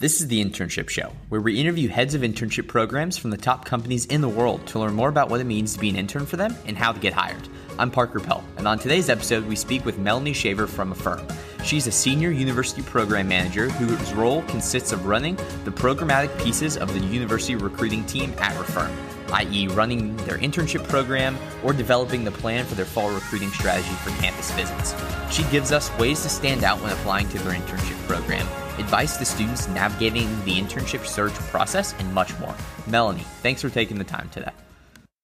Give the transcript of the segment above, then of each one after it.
This is the Internship Show, where we interview heads of internship programs from the top companies in the world to learn more about what it means to be an intern for them and how to get hired. I'm Parker Pell, and on today's episode, we speak with Melanie Shaver from Affirm. She's a senior university program manager whose role consists of running the programmatic pieces of the university recruiting team at Affirm, i.e., running their internship program or developing the plan for their fall recruiting strategy for campus visits. She gives us ways to stand out when applying to their internship program advice to students navigating the internship search process, and much more. Melanie, thanks for taking the time today.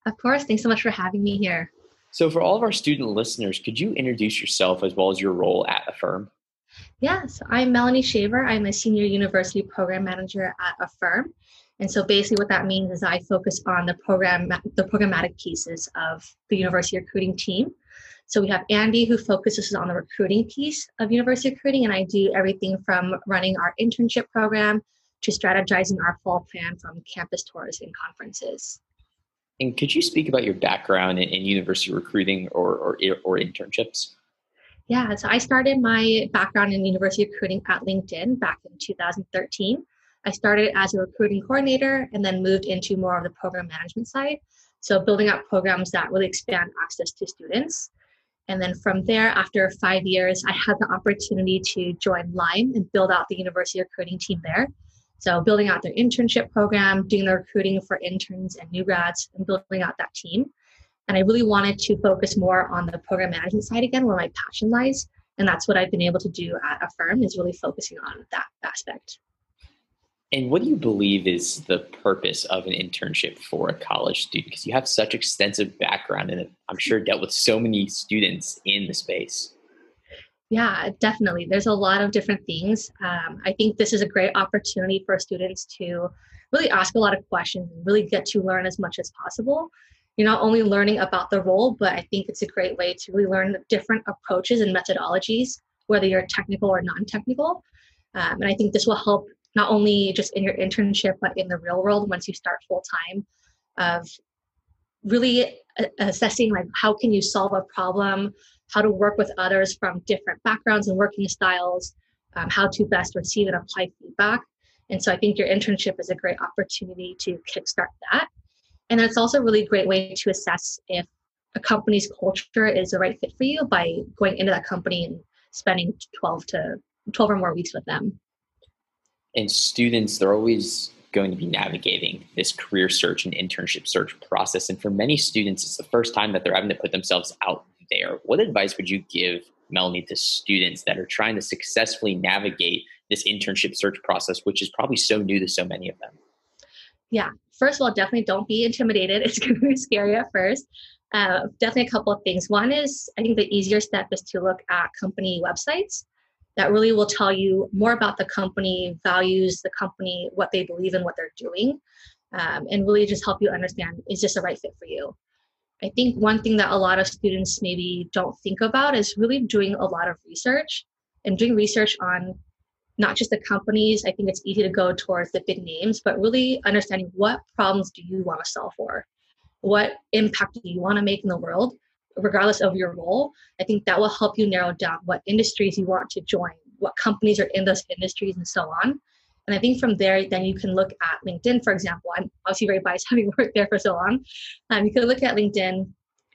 Of course. Thanks so much for having me here. So, for all of our student listeners, could you introduce yourself as well as your role at Affirm? Yes, I'm Melanie Shaver. I'm a senior university program manager at Affirm. And so basically what that means is I focus on the program the programmatic pieces of the university recruiting team. So we have Andy who focuses on the recruiting piece of university recruiting, and I do everything from running our internship program to strategizing our fall plan from campus tours and conferences. And could you speak about your background in, in university recruiting or, or, or internships? Yeah, so I started my background in university recruiting at LinkedIn back in 2013. I started as a recruiting coordinator and then moved into more of the program management side. So building out programs that really expand access to students. And then from there, after five years, I had the opportunity to join Lime and build out the university recruiting team there. So building out their internship program, doing the recruiting for interns and new grads, and building out that team. And I really wanted to focus more on the program management side again, where my passion lies. And that's what I've been able to do at Affirm is really focusing on that aspect. And what do you believe is the purpose of an internship for a college student? Because you have such extensive background and I'm sure dealt with so many students in the space. Yeah, definitely. There's a lot of different things. Um, I think this is a great opportunity for students to really ask a lot of questions and really get to learn as much as possible. You're not only learning about the role, but I think it's a great way to really learn different approaches and methodologies, whether you're technical or non technical. Um, and I think this will help not only just in your internship but in the real world once you start full time of really assessing like how can you solve a problem? How to work with others from different backgrounds and working styles um, how to best receive and apply feedback. And so i think your internship is a great opportunity to kickstart that. And it's also a really great way to assess if a company's culture is the right fit for you by going into that company and spending 12 to 12 or more weeks with them and students they're always going to be navigating this career search and internship search process. And for many students it's the first time that they're having to put themselves out there. What advice would you give melanie to students that are trying to successfully navigate this internship search process which is probably so new to so many of them? Yeah. First of all definitely don't be intimidated. It's going to be scary at first. Uh, definitely a couple of things. One is i think the easier step is to look at company websites that really will tell you more about the company values, the company, what they believe in, what they're doing, um, and really just help you understand is this the right fit for you. I think one thing that a lot of students maybe don't think about is really doing a lot of research and doing research on not just the companies. I think it's easy to go towards the big names, but really understanding what problems do you want to solve for? What impact do you want to make in the world? Regardless of your role, I think that will help you narrow down what industries you want to join, what companies are in those industries, and so on. And I think from there, then you can look at LinkedIn, for example. I'm obviously very biased having worked there for so long. Um, you can look at LinkedIn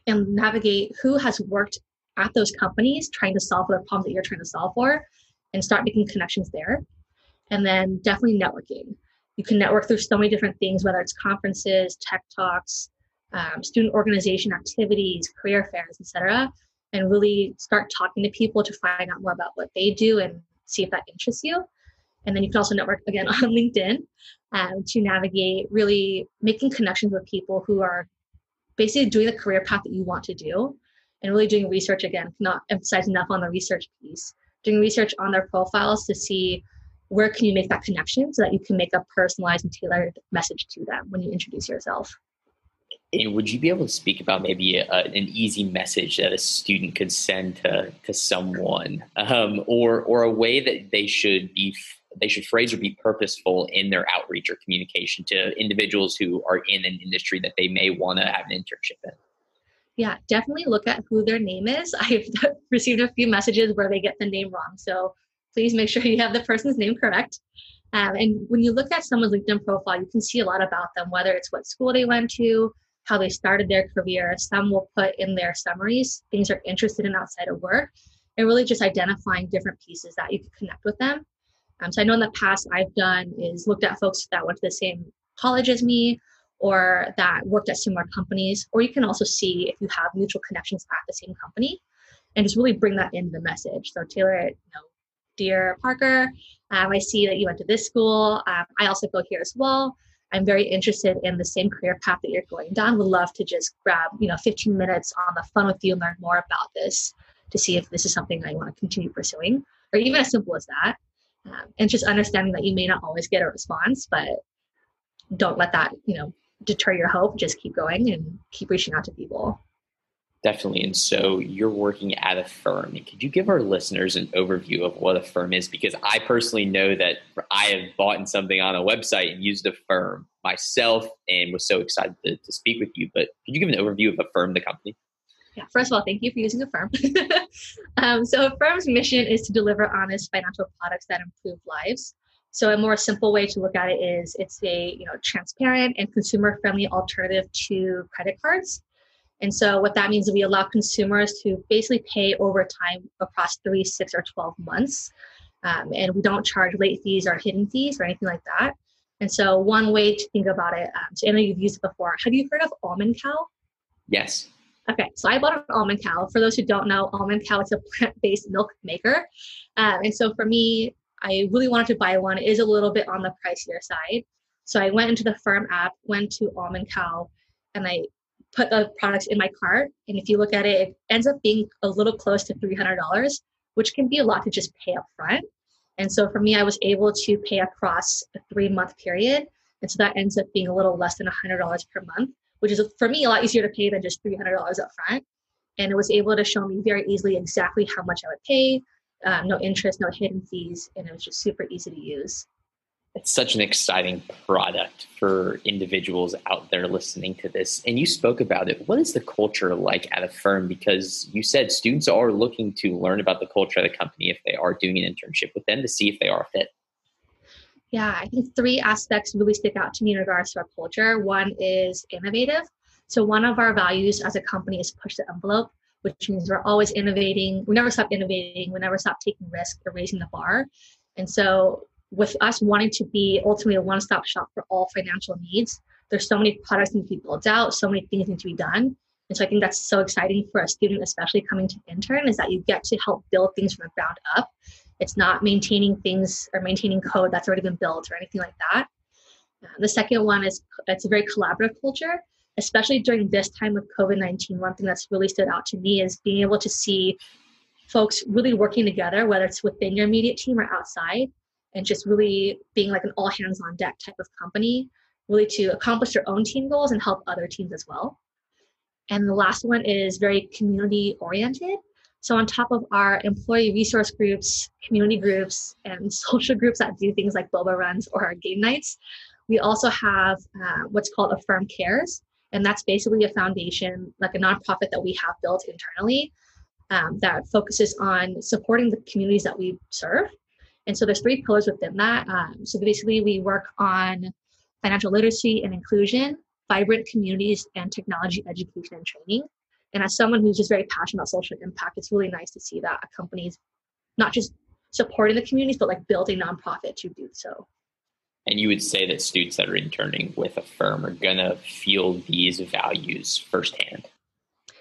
and navigate who has worked at those companies trying to solve the problems that you're trying to solve for and start making connections there. And then definitely networking. You can network through so many different things, whether it's conferences, tech talks, um, student organization activities, career fairs, etc., and really start talking to people to find out more about what they do and see if that interests you. And then you can also network again on LinkedIn um, to navigate really making connections with people who are basically doing the career path that you want to do and really doing research again, not emphasize enough on the research piece, doing research on their profiles to see where can you make that connection so that you can make a personalized and tailored message to them when you introduce yourself. And would you be able to speak about maybe a, an easy message that a student could send to, to someone, um, or or a way that they should be they should phrase or be purposeful in their outreach or communication to individuals who are in an industry that they may want to have an internship in? Yeah, definitely look at who their name is. I've received a few messages where they get the name wrong, so please make sure you have the person's name correct. Um, and when you look at someone's LinkedIn profile, you can see a lot about them, whether it's what school they went to, how they started their career. Some will put in their summaries things they're interested in outside of work, and really just identifying different pieces that you can connect with them. Um, so I know in the past I've done is looked at folks that went to the same college as me or that worked at similar companies, or you can also see if you have mutual connections at the same company and just really bring that into the message. So tailor, you know, dear Parker, um, I see that you went to this school. Um, I also go here as well. I'm very interested in the same career path that you're going down. Would love to just grab, you know, 15 minutes on the phone with you and learn more about this to see if this is something I want to continue pursuing, or even as simple as that. Um, and just understanding that you may not always get a response, but don't let that, you know, deter your hope. Just keep going and keep reaching out to people. Definitely. And so you're working at Affirm. Could you give our listeners an overview of what Affirm is? Because I personally know that I have bought something on a website and used a firm myself and was so excited to, to speak with you. But could you give an overview of Affirm, the company? Yeah, first of all, thank you for using Affirm. um, so, Affirm's mission is to deliver honest financial products that improve lives. So, a more simple way to look at it is it's a you know transparent and consumer friendly alternative to credit cards. And so what that means is we allow consumers to basically pay over time across three, six, or 12 months. Um, and we don't charge late fees or hidden fees or anything like that. And so one way to think about it, um, so I know you've used it before. Have you heard of Almond Cow? Yes. Okay, so I bought an almond cow. For those who don't know, almond cow is a plant-based milk maker, um, and so for me, I really wanted to buy one. It is a little bit on the pricier side, so I went into the firm app, went to almond cow, and I put the products in my cart. And if you look at it, it ends up being a little close to $300, which can be a lot to just pay up front. And so for me, I was able to pay across a three month period. And so that ends up being a little less than $100 per month, which is for me a lot easier to pay than just $300 up front. And it was able to show me very easily exactly how much I would pay, um, no interest, no hidden fees, and it was just super easy to use it's such an exciting product for individuals out there listening to this. And you spoke about it. What is the culture like at Affirm? Because you said students are looking to learn about the culture of the company if they are doing an internship with them to see if they are fit. Yeah, I think three aspects really stick out to me in regards to our culture. One is innovative. So, one of our values as a company is push the envelope, which means we're always innovating. We never stop innovating. We never stop taking risks or raising the bar. And so, with us wanting to be ultimately a one-stop shop for all financial needs there's so many products need to be built out so many things need to be done. And so i think that's so exciting for a student especially coming to intern is that you get to help build things from the ground up. It's not maintaining things or maintaining code that's already been built or anything like that. Uh, the second one is it's a very collaborative culture especially during this time of covid-19 one thing that's really stood out to me is being able to see folks really working together whether it's within your immediate team or outside and just really being like an all hands on deck type of company, really to accomplish your own team goals and help other teams as well. And the last one is very community oriented. So, on top of our employee resource groups, community groups, and social groups that do things like boba runs or our game nights, we also have uh, what's called Affirm Cares. And that's basically a foundation, like a nonprofit that we have built internally um, that focuses on supporting the communities that we serve and so there's three pillars within that. Um, so basically, we work on financial literacy and inclusion, vibrant communities, and technology education and training. And as someone who's just very passionate about social impact, it's really nice to see that a company's not just supporting the communities, but like building nonprofit to do so. And you would say that students that are interning with Affirm are going to feel these values firsthand.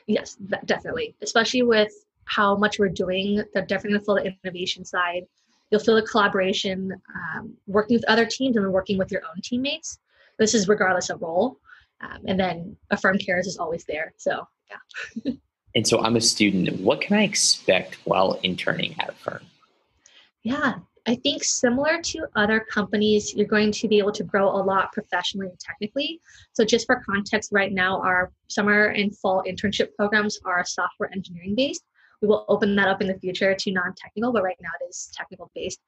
Yes, definitely. Especially with how much we're doing, they're definitely feel the innovation side, You'll feel a collaboration, um, working with other teams and then working with your own teammates. This is regardless of role. Um, and then Affirm Cares is always there. So, yeah. and so I'm a student. What can I expect while interning at Affirm? Yeah, I think similar to other companies, you're going to be able to grow a lot professionally and technically. So, just for context, right now, our summer and fall internship programs are software engineering based we will open that up in the future to non-technical, but right now it is technical based.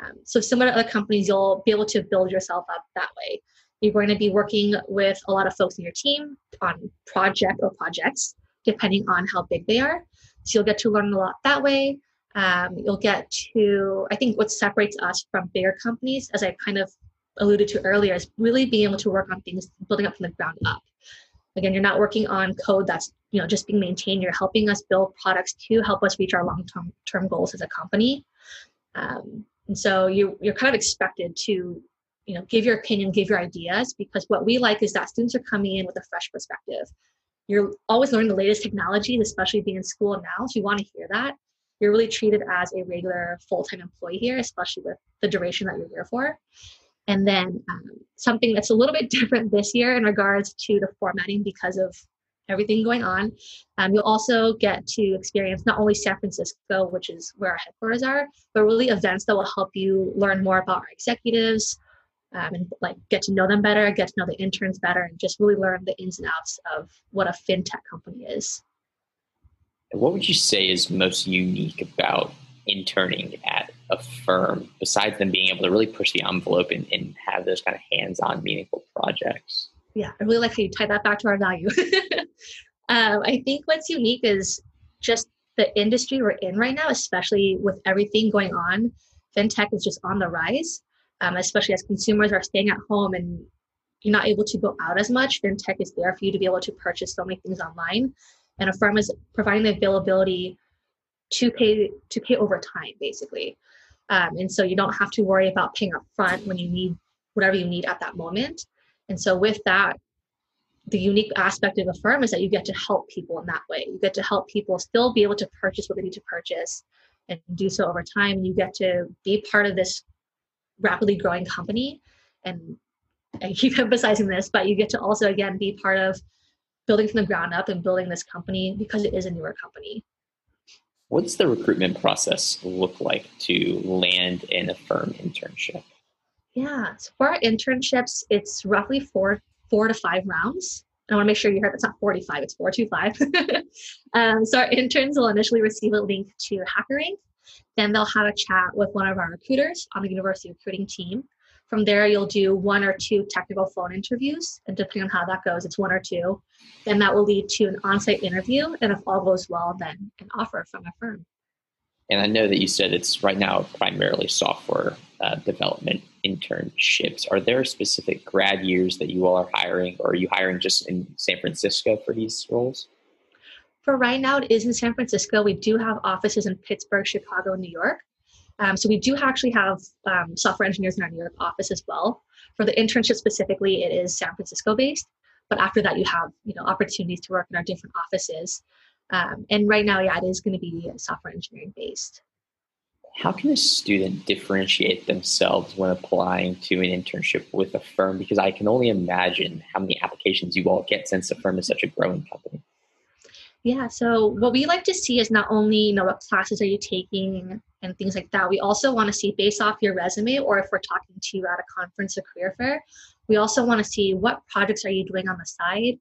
Um, so similar to other companies, you'll be able to build yourself up that way. You're going to be working with a lot of folks in your team on project or projects, depending on how big they are. So you'll get to learn a lot that way. Um, you'll get to, I think what separates us from bigger companies, as I kind of alluded to earlier, is really being able to work on things building up from the ground up. Again, you're not working on code that's you know just being maintained. You're helping us build products to help us reach our long-term term goals as a company. Um, and so you you're kind of expected to you know give your opinion, give your ideas, because what we like is that students are coming in with a fresh perspective. You're always learning the latest technologies, especially being in school now. So you want to hear that. You're really treated as a regular full-time employee here, especially with the duration that you're here for. And then um, something that's a little bit different this year in regards to the formatting because of everything going on. Um, you'll also get to experience not only San Francisco, which is where our headquarters are, but really events that will help you learn more about our executives um, and like get to know them better, get to know the interns better, and just really learn the ins and outs of what a fintech company is. What would you say is most unique about interning at Affirm besides them being able to really push the envelope and, and have those kind of hands-on meaningful projects. Yeah i really like how you tie that back to our value. Um, i think what's unique is just the industry we're in right now especially with everything going on fintech is just on the rise um, especially as consumers are staying at home and you're not able to go out as much fintech is there for you to be able to purchase so many things online. And Affirm is providing the availability to pay to pay over time basically. Um, and so you don't have to worry about paying up front when you need whatever you need at that moment. And so with that the unique aspect of Affirm is that you get to help people in that way. You get to help people still be able to purchase what they need to purchase and do so over time. You get to be part of this rapidly growing company. And I keep emphasizing this, but you get to also again be part of building from the ground up and building this company because it is a newer company. What does the recruitment process look like to land in Affirm internship? Yeah, so for our internships, it's roughly four four to five rounds. I want to make sure you heard that's not 45, it's 425. um, so our interns will initially receive a link to HackerRank. Then they'll have a chat with one of our recruiters on the university recruiting team. From there, you'll do one or two technical phone interviews, and depending on how that goes, it's one or two. Then that will lead to an on site interview, and if all goes well, then an offer from Affirm. And I know that you said it's right now primarily software uh, development internships. Are there specific grad years that you all are hiring, or are you hiring just in San Francisco for these roles? For right now, it is in San Francisco. We do have offices in Pittsburgh, Chicago, New York. Um, so we do actually have um, software engineers in our New York office as well. For the internship specifically, it is San Francisco based. But after that, you have you know opportunities to work in our different offices. Um, and right now, yeah, it is going to be software engineering based. How can a student differentiate themselves when applying to an internship with Affirm? Because I can only imagine how many applications you all get since the firm is such a growing company. Yeah, so what we like to see is not only you know what classes are you taking and things like that. We also want to see based off your resume, or if we're talking to you at a conference or career fair, we also want to see what projects are you doing on the side,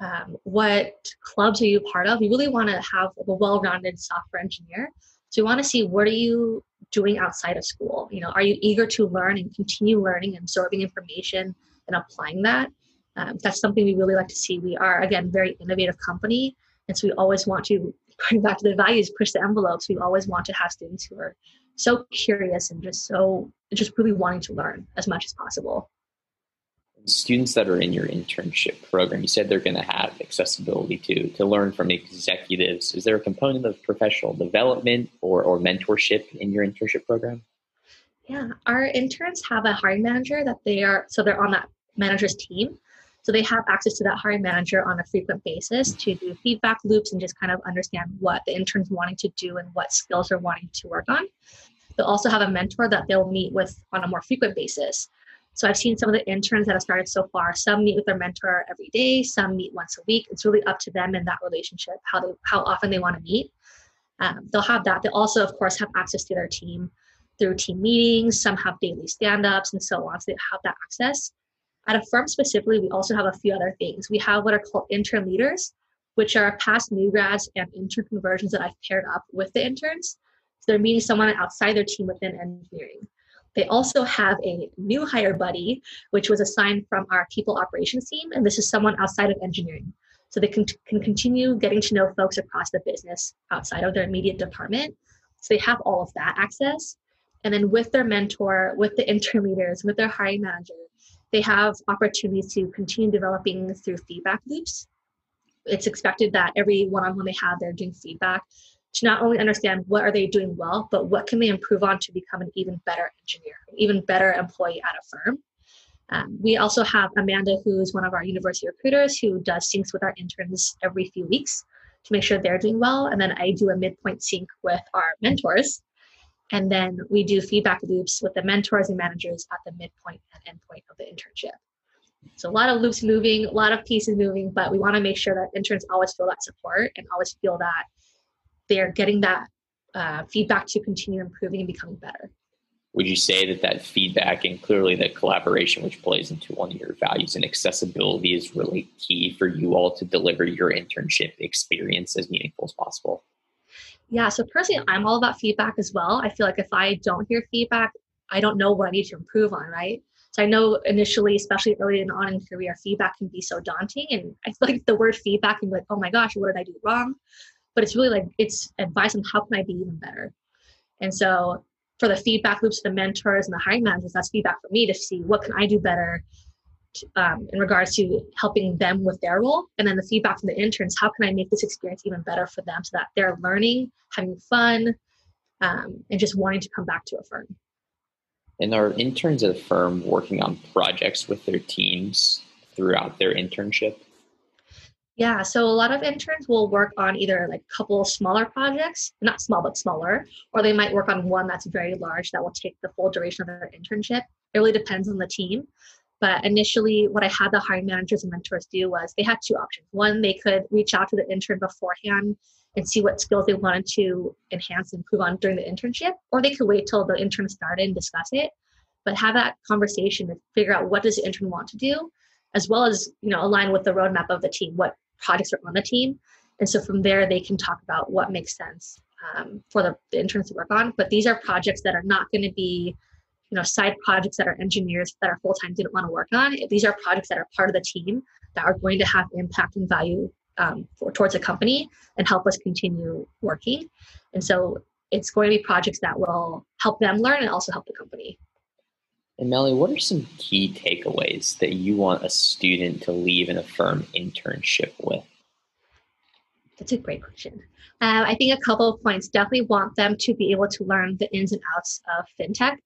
um, what clubs are you part of. We really want to have a well-rounded software engineer. So we want to see what are you doing outside of school. You know, are you eager to learn and continue learning, and absorbing information, and applying that? Um, that's something we really like to see. We are again very innovative company and so we always want to, going back to the values, push the envelopes. We always want to have students who are so curious and just so, just really wanting to learn as much as possible. Students that are in your internship program, you said they're going to have accessibility to to learn from executives. Is there a component of professional development or, or mentorship in your internship program? Yeah, our interns have a hiring manager that they are so they're on that manager's team. So they have access to that hiring manager on a frequent basis to do feedback loops and just kind of understand what the intern's wanting to do and what skills they're wanting to work on. They'll also have a mentor that they'll meet with on a more frequent basis. So I've seen some of the interns that have started so far. Some meet with their mentor every day, some meet once a week. It's really up to them in that relationship, how they how often they want to meet. Um, they'll have that. They also, of course, have access to their team through team meetings. Some have daily stand-ups and so on. So they have that access. At Affirm specifically, we also have a few other things. We have what are called intern leaders, which are past new grads and intern conversions that I've paired up with the interns. So they're meeting someone outside their team within engineering. They also have a new hire buddy, which was assigned from our people operations team, and this is someone outside of engineering. So they can, can continue getting to know folks across the business outside of their immediate department. So they have all of that access. And then with their mentor, with the intern leaders, with their hiring manager, they have opportunities to continue developing through feedback loops. It's expected that every one-on-one they have, they're doing feedback to not only understand what are they doing well, but what can they improve on to become an even better engineer, even better employee at Affirm. Um, we also have Amanda, who's one of our university recruiters, who does syncs with our interns every few weeks to make sure they're doing well. And then I do a midpoint sync with our mentors. And then we do feedback loops with the mentors and managers at the midpoint and endpoint of the internship. So a lot of loops moving, a lot of pieces moving, but we want to make sure that interns always feel that support and always feel that they're getting that uh, feedback to continue improving and becoming better. Would you say that that feedback and clearly the collaboration, which plays into one of your values and accessibility, is really key for you all to deliver your internship experience as meaningful as possible? Yeah, so personally, I'm all about feedback as well. I feel like if I don't hear feedback, I don't know what I need to improve on, right? So I know initially, especially early in on in career, feedback can be so daunting. And I feel like the word feedback can be like, oh my gosh, what did I do wrong? But it's really like it's advice on how can I be even better. And so for the feedback loops, the mentors and the hiring managers, that's feedback for me to see what can I do better um, in regards to helping them with their role. And then the feedback from the interns, how can I make this experience even better for them so that they're learning, having fun, um, and just wanting to come back to Affirm. And are interns at the firm working on projects with their teams throughout their internship? Yeah, so a lot of interns will work on either like a couple smaller projects, not small but smaller, or they might work on one that's very large that will take the full duration of their internship. It really depends on the team. But initially, what I had the hiring managers and mentors do was they had two options. One, they could reach out to the intern beforehand and see what skills they wanted to enhance and improve on during the internship, or they could wait till the intern started and discuss it. But have that conversation to figure out what does the intern want to do, as well as you know align with the roadmap of the team, what projects are on the team, and so from there they can talk about what makes sense um, for the, the interns to work on. But these are projects that are not going to be you know side projects that our engineers that are full-time didn't want to work on these are projects that are part of the team that are going to have impact and value um, for, towards a company and help us continue working and so it's going to be projects that will help them learn and also help the company and Melanie, what are some key takeaways that you want a student to leave in Affirm internship with? That's a great question. Uh, I think a couple of points definitely want them to be able to learn the ins and outs of fintech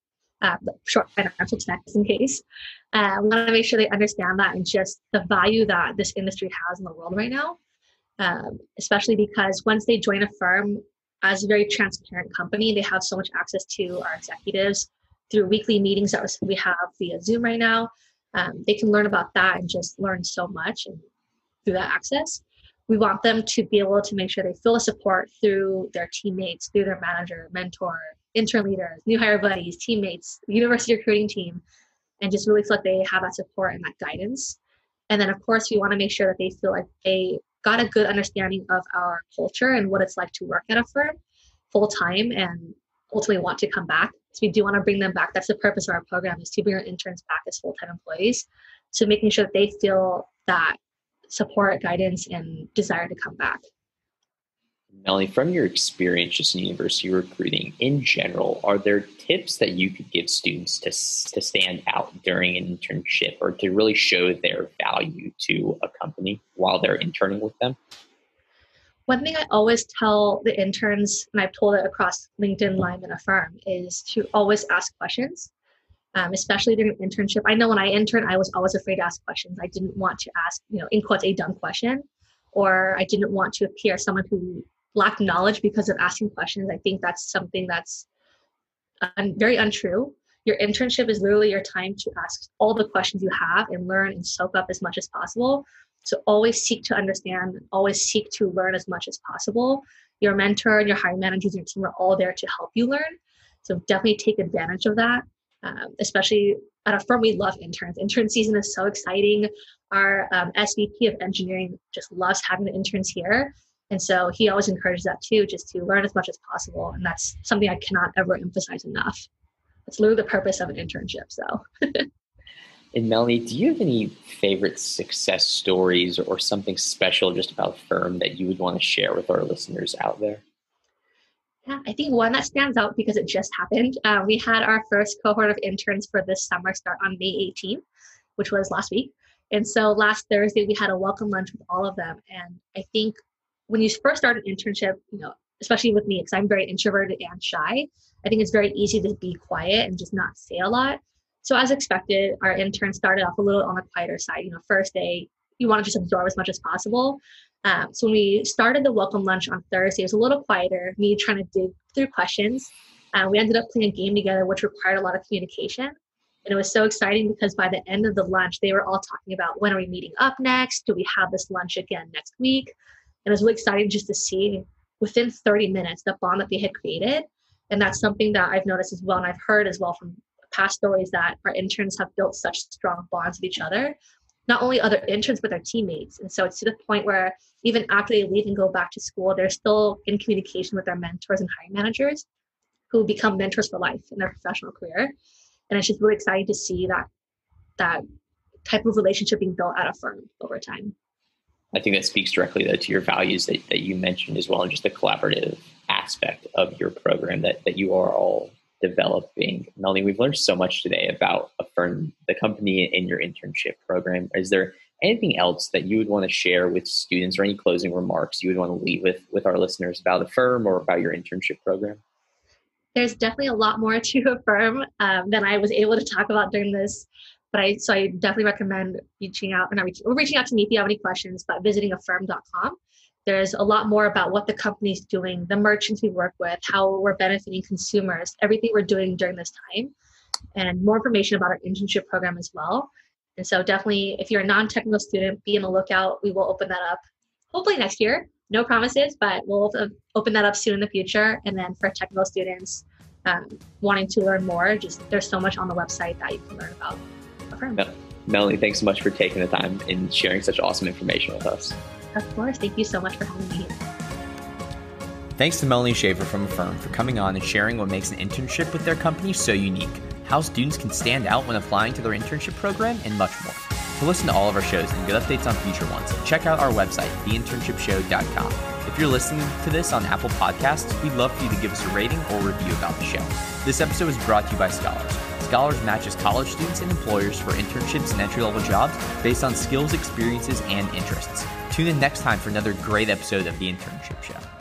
uh, short financial text in case. Uh, we want to make sure they understand that and just the value that this industry has in the world right now. Um, especially because once they join a firm as a very transparent company, they have so much access to our executives through weekly meetings that we have via Zoom right now. Um, they can learn about that and just learn so much and through that access. We want them to be able to make sure they feel the support through their teammates, through their manager, mentor, intern leaders, new hire buddies, teammates, university recruiting team, and just really feel like they have that support and that guidance. And then, of course, we want to make sure that they feel like they got a good understanding of our culture and what it's like to work at Affirm full time and ultimately want to come back. So we do want to bring them back. That's the purpose of our program is to bring our interns back as full time employees. So making sure that they feel that support, guidance, and desire to come back. Melanie, from your experience just in university recruiting in general, are there tips that you could give students to, to stand out during an internship or to really show their value to a company while they're interning with them? One thing I always tell the interns, and I've told it across LinkedIn Live and Affirm, is to always ask questions, um, especially during an internship. I know when I interned, I was always afraid to ask questions. I didn't want to ask, you know, in quotes, a dumb question, or I didn't want to appear someone who lack knowledge because of asking questions. I think that's something that's un- very untrue. Your internship is literally your time to ask all the questions you have and learn and soak up as much as possible. So always seek to understand, always seek to learn as much as possible. Your mentor and your hiring managers and your team are all there to help you learn. So definitely take advantage of that. Um, especially at Affirm, we love interns. Intern season is so exciting. Our um, SVP of engineering just loves having the interns here. And so he always encourages that too, just to learn as much as possible. And that's something I cannot ever emphasize enough. It's literally the purpose of an internship. So, and Melanie, do you have any favorite success stories or something special just about firm that you would want to share with our listeners out there? Yeah, I think one that stands out because it just happened. Uh, we had our first cohort of interns for this summer start on May 18th, which was last week. And so last Thursday, we had a welcome lunch with all of them. And I think when you first start an internship, you know, especially with me, because I'm very introverted and shy, I think it's very easy to be quiet and just not say a lot. So as expected, our intern started off a little on the quieter side. You know, first day, you want to just absorb as much as possible. Um, so when we started the welcome lunch on Thursday, it was a little quieter, me trying to dig through questions. Uh, we ended up playing a game together, which required a lot of communication. And it was so exciting because by the end of the lunch, they were all talking about when are we meeting up next? Do we have this lunch again next week? And it was really exciting just to see within 30 minutes the bond that they had created. And that's something that I've noticed as well, and I've heard as well from past stories that our interns have built such strong bonds with each other. Not only other interns but their teammates. And so it's to the point where even after they leave and go back to school they're still in communication with their mentors and hiring managers who become mentors for life in their professional career. And it's just really exciting to see that that type of relationship being built at Affirm over time i think that speaks directly though to your values that, that you mentioned as well and just the collaborative aspect of your program that, that you are all developing. Melanie, we've learned so much today about Affirm, the company in your internship program. Is there anything else that you would want to share with students or any closing remarks you would want to leave with with our listeners about Affirm or about your internship program? There's definitely a lot more to Affirm um, than I was able to talk about during this. But I so I definitely recommend reaching out and reaching, reaching out to me if you have any questions, but visiting affirm.com there's a lot more about what the company's doing, the merchants we work with, how we're benefiting consumers, everything we're doing during this time, and more information about our internship program as well. And so, definitely, if you're a non technical student, be on the lookout. We will open that up hopefully next year. No promises, but we'll open that up soon in the future. And then for technical students um, wanting to learn more, just there's so much on the website that you can learn about Affirm. Melanie, thanks so much for taking the time and sharing such awesome information with us. Of course. Thank you so much for having me here. Thanks to Melanie Shaver from Affirm for coming on and sharing what makes an internship with their company so unique, how students can stand out when applying to their internship program, and much more. To listen to all of our shows and get updates on future ones, check out our website, theinternshipshow.com. If you're listening to this on Apple Podcasts, we'd love for you to give us a rating or review about the show. This episode is brought to you by Scholars. Scholars matches college students and employers for internships and entry level jobs based on skills, experiences, and interests. Tune in next time for another great episode of The Internship Show.